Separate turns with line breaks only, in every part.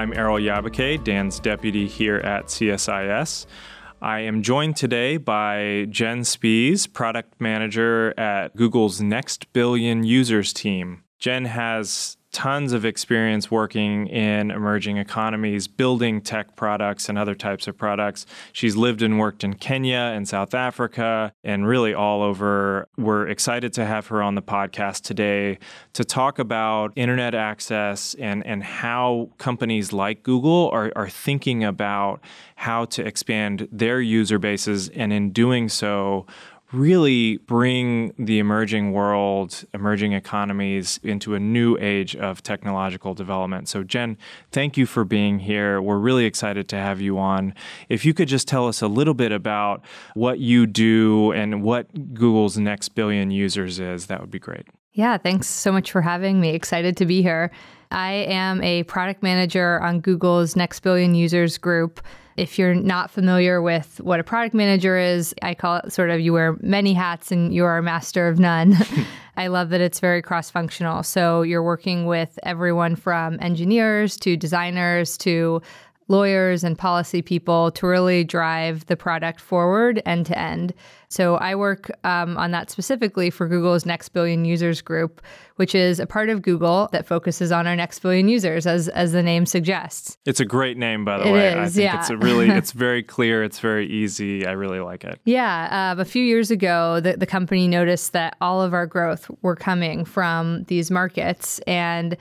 I'm Erol Yayboke, Dan's deputy here at CSIS. I am joined today by Jen Spies, product manager at Google's Next Billion Users team. Jen has tons of experience working in emerging economies, building tech products and other types of products. She's lived and worked in Kenya and South Africa and really all over. We're excited to have her on the podcast today to talk about internet access and, and how companies like Google are, are thinking about how to expand their user bases and in doing so really bring the emerging world, emerging economies into a new age of technological development. So, Jen, thank you for being here. We're really excited to have you on. If you could just tell us a little bit about what you do and what Google's next billion users is, that would be great.
Yeah, thanks so much for having me. Excited to be here. I am a product manager on Google's Next Billion Users group. If you're not familiar with what a product manager is, I call it sort of you wear many hats and you are a master of none. I love that it's very cross functional. So you're working with everyone from engineers to designers to lawyers and policy people to really drive the product forward end to end. So I work um, on that specifically for Google's Next Billion Users group, which is a part of Google that focuses on our next billion users, as as the name suggests.
It's a great name, by the
it
way.
Is,
I think
yeah.
it's a really, it's very clear, it's very easy. I really like it.
Yeah, um, a few years ago, the, the company noticed that all of our growth were coming from these markets, and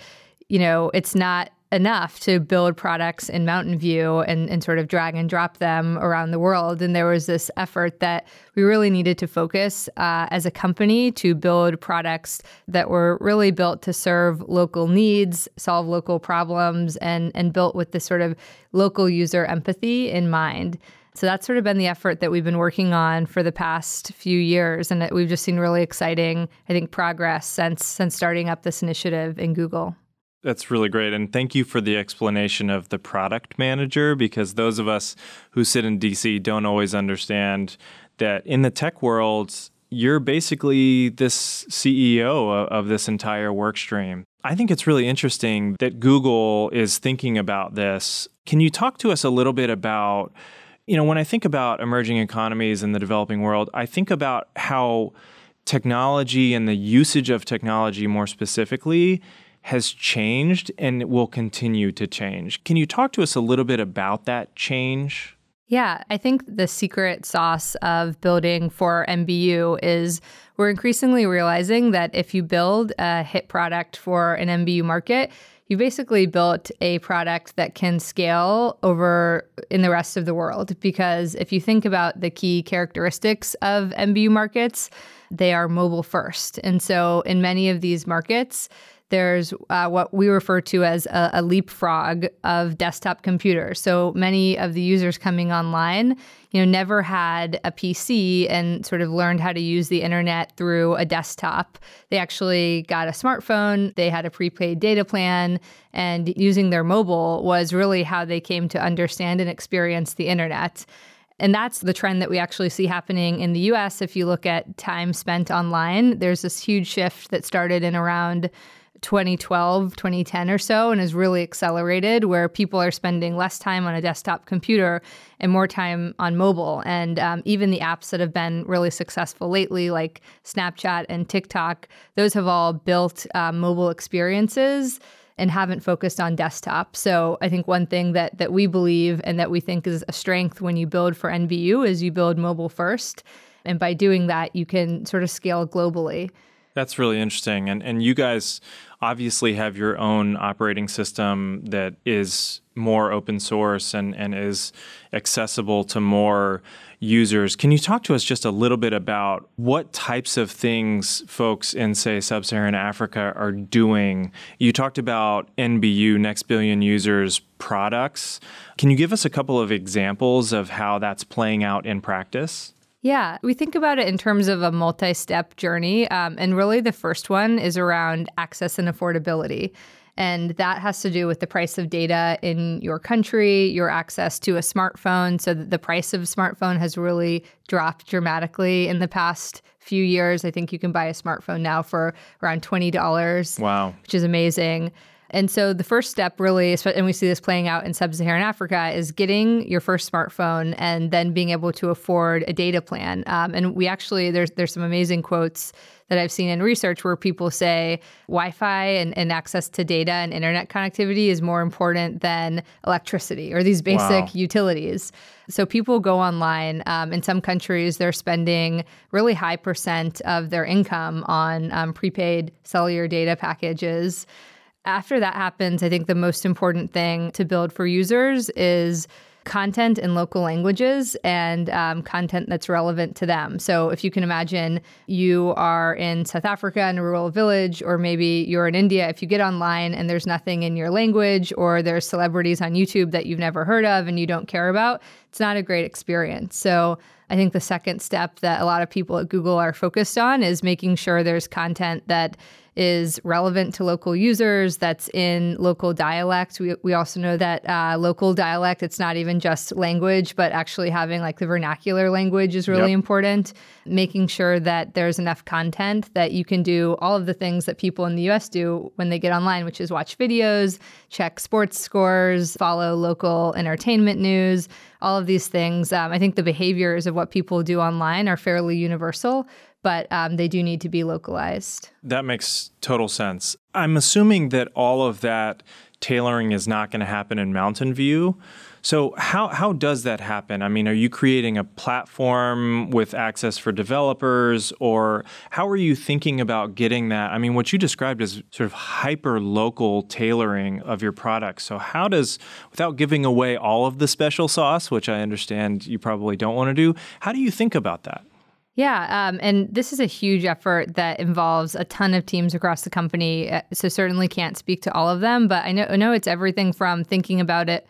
you know, it's not enough to build products in Mountain View and, and sort of drag and drop them around the world. And there was this effort that we really needed to focus uh, as a company to build products that were really built to serve local needs, solve local problems, and, and built with this sort of local user empathy in mind. So that's sort of been the effort that we've been working on for the past few years, and we've just seen really exciting, I think, progress since since starting up this initiative in Google.
That's really great. And thank you for the explanation of the product manager because those of us who sit in DC don't always understand that in the tech world, you're basically this CEO of, this entire work stream. I think it's really interesting that Google is thinking about this. Can you talk to us a little bit about, you know, when I think about emerging economies in the developing world, I think about how technology and the usage of technology more specifically has changed and will continue to change. Can you talk to us a little bit about that change?
Yeah, I think the secret sauce of building for NBU is we're increasingly realizing that if you build a hit product for an NBU market, you basically built a product that can scale over in the rest of the world. Because if you think about the key characteristics of NBU markets, they are mobile first. And so in many of these markets, there's uh, what we refer to as a, a, leapfrog of desktop computers. So many of the users coming online, you know, never had a PC and sort of learned how to use the internet through a desktop. They actually got a smartphone, they had a prepaid data plan, and using their mobile was really how they came to understand and experience the internet. And that's the trend that we actually see happening in the US. If you look at time spent online, there's this huge shift that started in around 2012, 2010 or so, and has really accelerated where people are spending less time on a desktop computer and more time on mobile. And um, even the apps that have been really successful lately, like Snapchat and TikTok, those have all built uh, mobile experiences and haven't focused on desktop. So I think one thing that that we believe and that we think is a strength when you build for NBU is you build mobile first. And by doing that, you can sort of scale globally.
That's really interesting. And and you guys obviously have your own operating system that is more open source and, and is accessible to more users. Can you talk to us just a little bit about what types of things folks in, say, sub Saharan Africa are doing? You talked about NBU, Next Billion Users products. Can you give us a couple of examples of how that's playing out in practice?
Yeah, we think about it in terms of a multi step journey. Um, and really, the first one is around access and affordability. And that has to do with the price of data in your country, your access to a smartphone. So the price of a smartphone has really dropped dramatically in the past few years. I think you can buy a smartphone now for around $20.
Wow.
Which is amazing. And so the first step really, and we see this playing out in sub-Saharan Africa, is getting your first smartphone and then being able to afford a data plan. Um, and we actually there's there's some amazing quotes that I've seen in research where people say Wi-Fi and, and access to data and internet connectivity is more important than electricity or these basic wow. utilities. So people go online. Um, in some countries, they're spending really high percent of their income on um, prepaid cellular data packages. After that happens, I think the most important thing to build for users is content in local languages and um, content that's relevant to them. So, if you can imagine you are in South Africa in a rural village, or maybe you're in India, if you get online and there's nothing in your language, or there's celebrities on YouTube that you've never heard of and you don't care about, it's not a great experience. So, I think the second step that a lot of people at Google are focused on is making sure there's content that is relevant to local users, that's in local dialect. We, we also know that uh, local dialect, it's not even just language, but actually having like the vernacular language is really yep. important. Making sure that there's enough content that you can do all of the things that people in the US do when they get online, which is watch videos, check sports scores, follow local entertainment news, all of these things. Um, I think the behaviors of what people do online are fairly universal but um, they do need to be localized.
That makes total sense. I'm assuming that all of that tailoring is not going to happen in Mountain View. So how how does that happen? I mean, are you creating a platform with access for developers or how are you thinking about getting that? I mean, what you described is sort of hyper local tailoring of your products. So how does without giving away all of the special sauce, which I understand you probably don't want to do, how do you think about that?
Yeah, um, and this is a huge effort that involves a ton of teams across the company. Uh, so certainly can't speak to all of them, but I know I know it's everything from thinking about it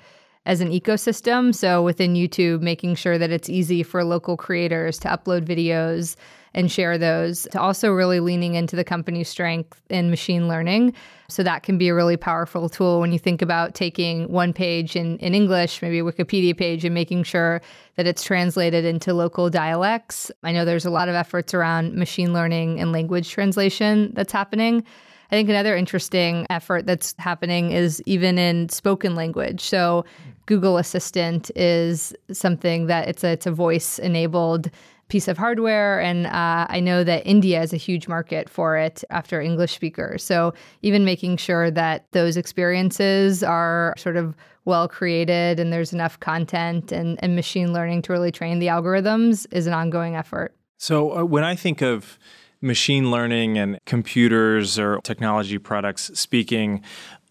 as an ecosystem. So within YouTube, making sure that it's easy for local creators to upload videos and share those, to also really leaning into the company's strength in machine learning. So that can be a really powerful tool when you think about taking one page in, in English, maybe a Wikipedia page, and making sure that it's translated into local dialects. I know there's a lot of efforts around machine learning and language translation that's happening. I think another interesting effort that's happening is even in spoken language. So Google Assistant is something that it's a it's a voice enabled piece of hardware. And uh, I know that India is a huge market for it after English speakers. So even making sure that those experiences are sort of well created and there's enough content and, and machine learning to really train the algorithms is an ongoing effort.
So uh, when I think of machine learning and computers or technology products speaking,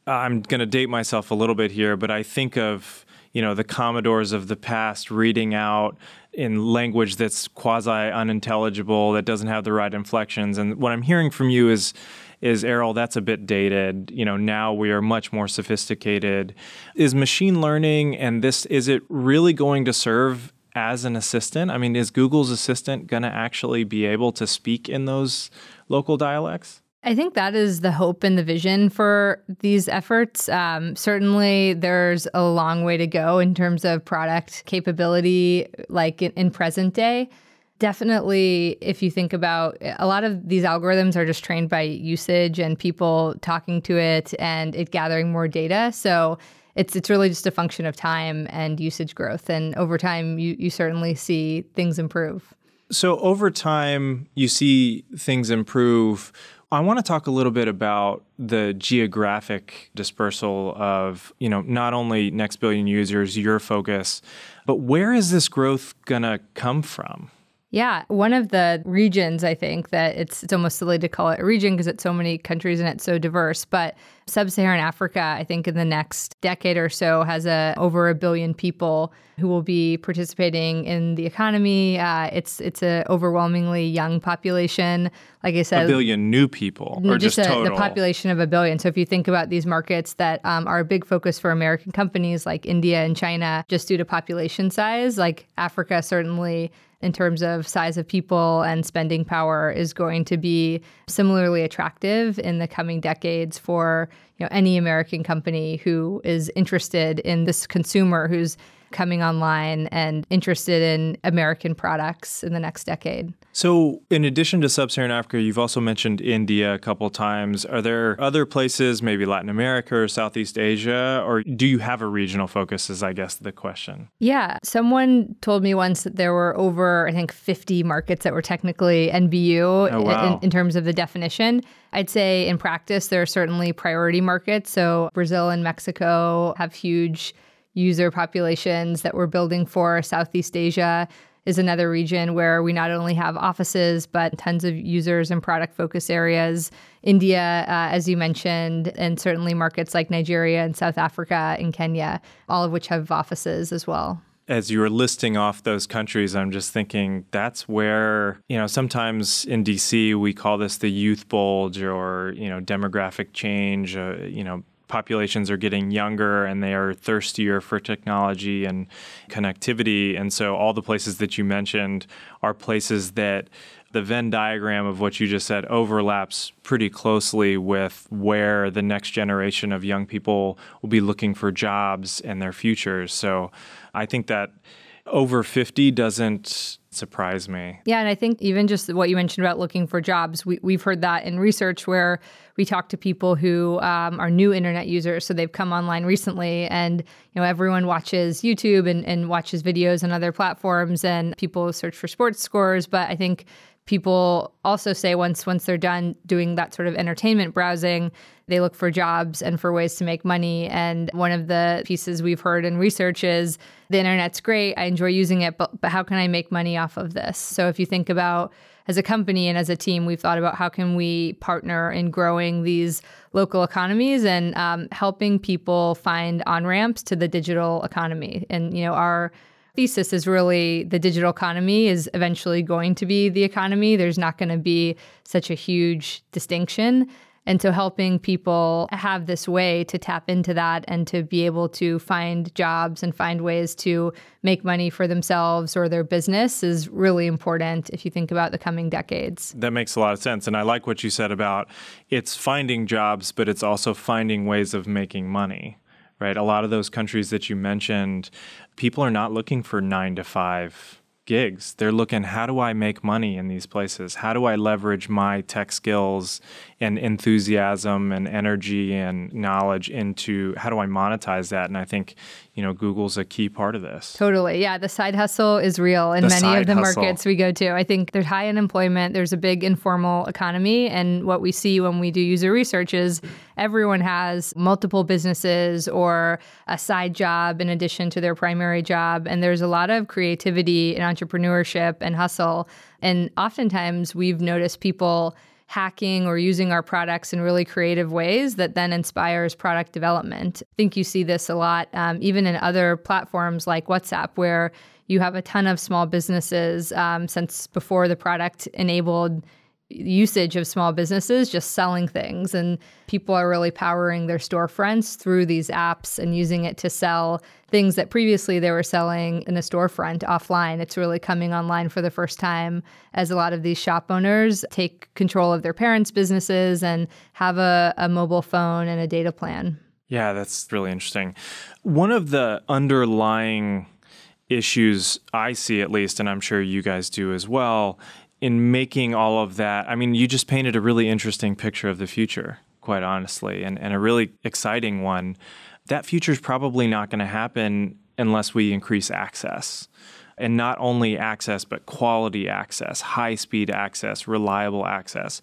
I'm going to date myself a little bit here, but I think of you know the commodores of the past reading out in language that's quasi unintelligible that doesn't have the right inflections. And what i'm hearing from you is is errol that's a bit dated. You know now we are much more sophisticated. Is machine learning and this is it really going to serve as an assistant i mean is google's assistant going to actually be able to speak in those local dialects
I think that is the hope and the vision for these efforts. Um, certainly, there's a long way to go in terms of product capability, like in, in present day. Definitely, if you think about a lot of these algorithms are just trained by usage and people talking to it and it gathering more data. So it's it's really just a function of time and usage growth. And over time, you you certainly see things improve.
So over time, you see things improve. I want to talk a little bit about the geographic dispersal of, you know, not only next billion users, your focus, but where is this growth going to come from?
Yeah, one of the regions I think that it's it's almost silly to call it a region because it's so many countries and it's so diverse, but sub-Saharan Africa I think in the next decade or so has a over a billion people who will be participating in the economy. Uh, it's it's a overwhelmingly young population. Like I said,
a billion new people, or
just,
just
a,
total?
the population of a billion. So if you think about these markets that um, are a big focus for American companies like India and China, just due to population size, like Africa certainly in terms of size of people and spending power is going to be similarly attractive in the coming decades for you know any American company who is interested in this consumer who's coming online and interested in American products in the next decade.
So, in addition to sub Saharan Africa, you've also mentioned India a couple times. Are there other places, maybe Latin America or Southeast Asia, or do you have a regional focus? Is, I guess, the question.
Yeah. Someone told me once that there were over, I think, 50 markets that were technically NBU
oh, wow.
in, in terms of the definition. I'd say in practice, there are certainly priority markets. So, Brazil and Mexico have huge user populations that we're building for. Southeast Asia is another region where we not only have offices, but tons of users and product focus areas. India, uh, as you mentioned, and certainly markets like Nigeria and South Africa and Kenya, all of which have offices as well
as you were listing off those countries, I'm just thinking that's where, you know, sometimes in DC we call this the youth bulge or, you know, demographic change, uh, you know, populations are getting younger and they are thirstier for technology and connectivity. And so all the places that you mentioned are places that the Venn diagram of what you just said overlaps pretty closely with where the next generation of young people will be looking for jobs and their futures. So I think that over 50 doesn't surprise me.
Yeah, and I think even just what you mentioned about looking for jobs, we, we've heard that in research where we talk to people who um, are new internet users. So they've come online recently, and you know everyone watches YouTube and, and watches videos on other platforms, and people search for sports scores. But I think people also say once once they're done doing that sort of entertainment browsing they look for jobs and for ways to make money. And one of the pieces we've heard in research is the internet's great i enjoy using it but, but how can i make money off of this? So if you think about as a company and as a team we've thought about how can we partner in growing these local economies and um, helping people find on ramps to the digital economy. And you know our thesis is really the digital economy is eventually going to be the economy. There's not going to be such a huge distinction. And so helping people have this way to tap into that and to be able to find jobs and find ways to make money for themselves or their business is really important if you think about the coming decades.
That makes a lot of sense. And I like what you said about it's finding jobs, but it's also finding ways of making money right? A lot of those countries that you mentioned, people are not looking for nine to five gigs. They're looking, how do I make money in these places? How do I leverage my tech skills and enthusiasm and energy and knowledge into how do I monetize that? And I think, you know, Google's a key part of this.
Totally. Yeah. The side hustle is real in
the
many of the
hustle.
markets we go to. I think there's high unemployment, there's a big informal economy. And what we see when we do user research is everyone has multiple businesses or a side job in addition to their primary job. And there's a lot of creativity and entrepreneurship and hustle. And oftentimes we've noticed people hacking or using our products in really creative ways that then inspires product development. I think you see this a lot, um, even in other platforms like WhatsApp, where you have a ton of small businesses um, since before the product enabled usage of small businesses just selling things. And people are really powering their storefronts through these apps and using it to sell things that previously they were selling in a storefront offline. It's really coming online for the first time as a lot of these shop owners take control of their parents businesses and have a, a mobile phone and a data plan.
Yeah that's really interesting. One of the underlying issues I see at least, and I'm sure you guys do as well, in making all of that, I mean, you just painted a really interesting picture of the future, quite honestly, and, and a really exciting one. That future is probably not going to happen unless we increase access. And not only access, but quality access, high speed access, reliable access.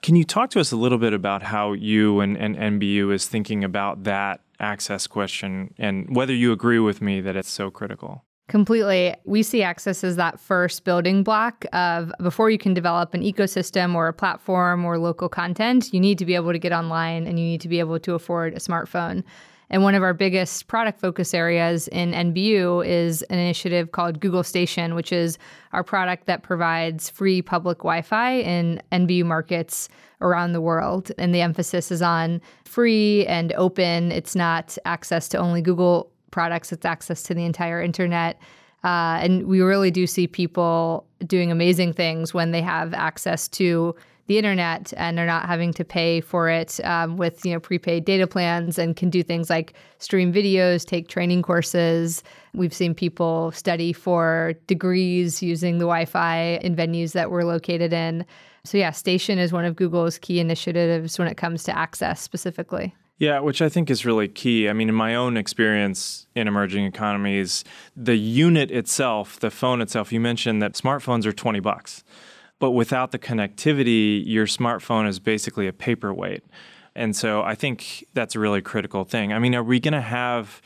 Can you talk to us a little bit about how you and, and NBU is thinking about that access question and whether you agree with me that it's so critical?
Completely. We see access as that first building block of before you can develop an ecosystem or a platform or local content, you need to be able to get online and you need to be able to afford a smartphone. And one of our biggest product focus areas in NBU is an initiative called Google Station, which is our product that provides free public Wi Fi in NBU markets around the world. And the emphasis is on free and open. It's not access to only Google products, it's access to the entire internet. Uh, and we really do see people doing amazing things when they have access to the internet and they're not having to pay for it um, with you know prepaid data plans and can do things like stream videos, take training courses. We've seen people study for degrees using the Wi-Fi in venues that we're located in. So yeah, Station is one of Google's key initiatives when it comes to access specifically.
Yeah, which I think is really key. I mean, in my own experience in emerging economies, the unit itself, the phone itself, you mentioned that smartphones are 20 bucks. But without the connectivity, your smartphone is basically a paperweight. And so I think that's a really critical thing. I mean, are we going to have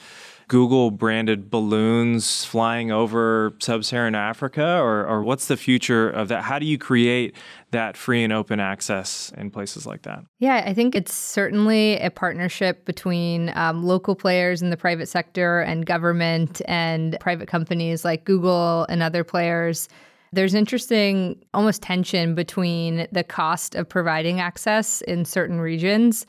Google branded balloons flying over sub Saharan Africa? Or, or what's the future of that? How do you create that free and open access in places like that?
Yeah, I think it's certainly a partnership between um, local players in the private sector and government and private companies like Google and other players. There's interesting almost tension between the cost of providing access in certain regions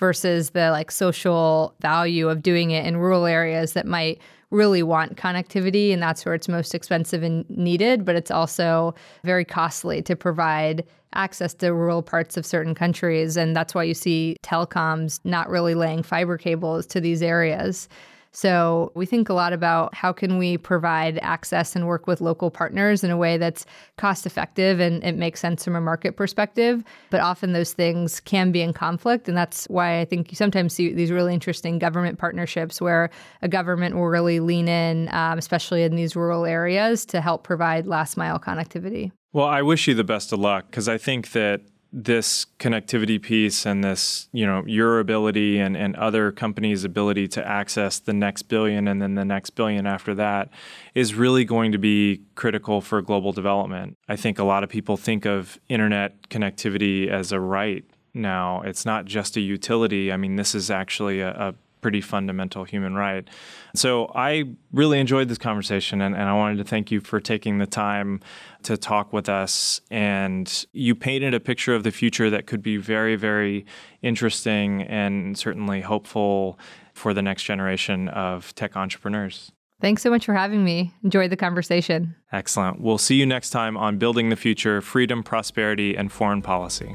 versus the like social value of doing it in rural areas that might really want connectivity and that's where it's most expensive and needed but it's also very costly to provide access to rural parts of certain countries and that's why you see telecoms not really laying fiber cables to these areas so we think a lot about how can we provide access and work with local partners in a way that's cost effective and it makes sense from a market perspective. But often those things can be in conflict. And that's why I think you sometimes see these really interesting government partnerships where a government will really lean in, um, especially in these rural areas, to help provide last mile connectivity.
Well, I wish you the best of luck because I think that this connectivity piece and this, you know, your ability and, and other companies' ability to access the next billion and then the next billion after that is really going to be critical for global development. I think a lot of people think of internet connectivity as a right now. It's not just a utility. I mean, this is actually a, a pretty fundamental human right. So I really enjoyed this conversation, and, and, I wanted to thank you for taking the time to talk with us. And you painted a picture of the future that could be very, very interesting and certainly hopeful for the next generation of tech entrepreneurs.
Thanks so much for having me. Enjoyed the conversation.
Excellent. We'll see you next time on Building the Future Freedom, Prosperity, and Foreign Policy.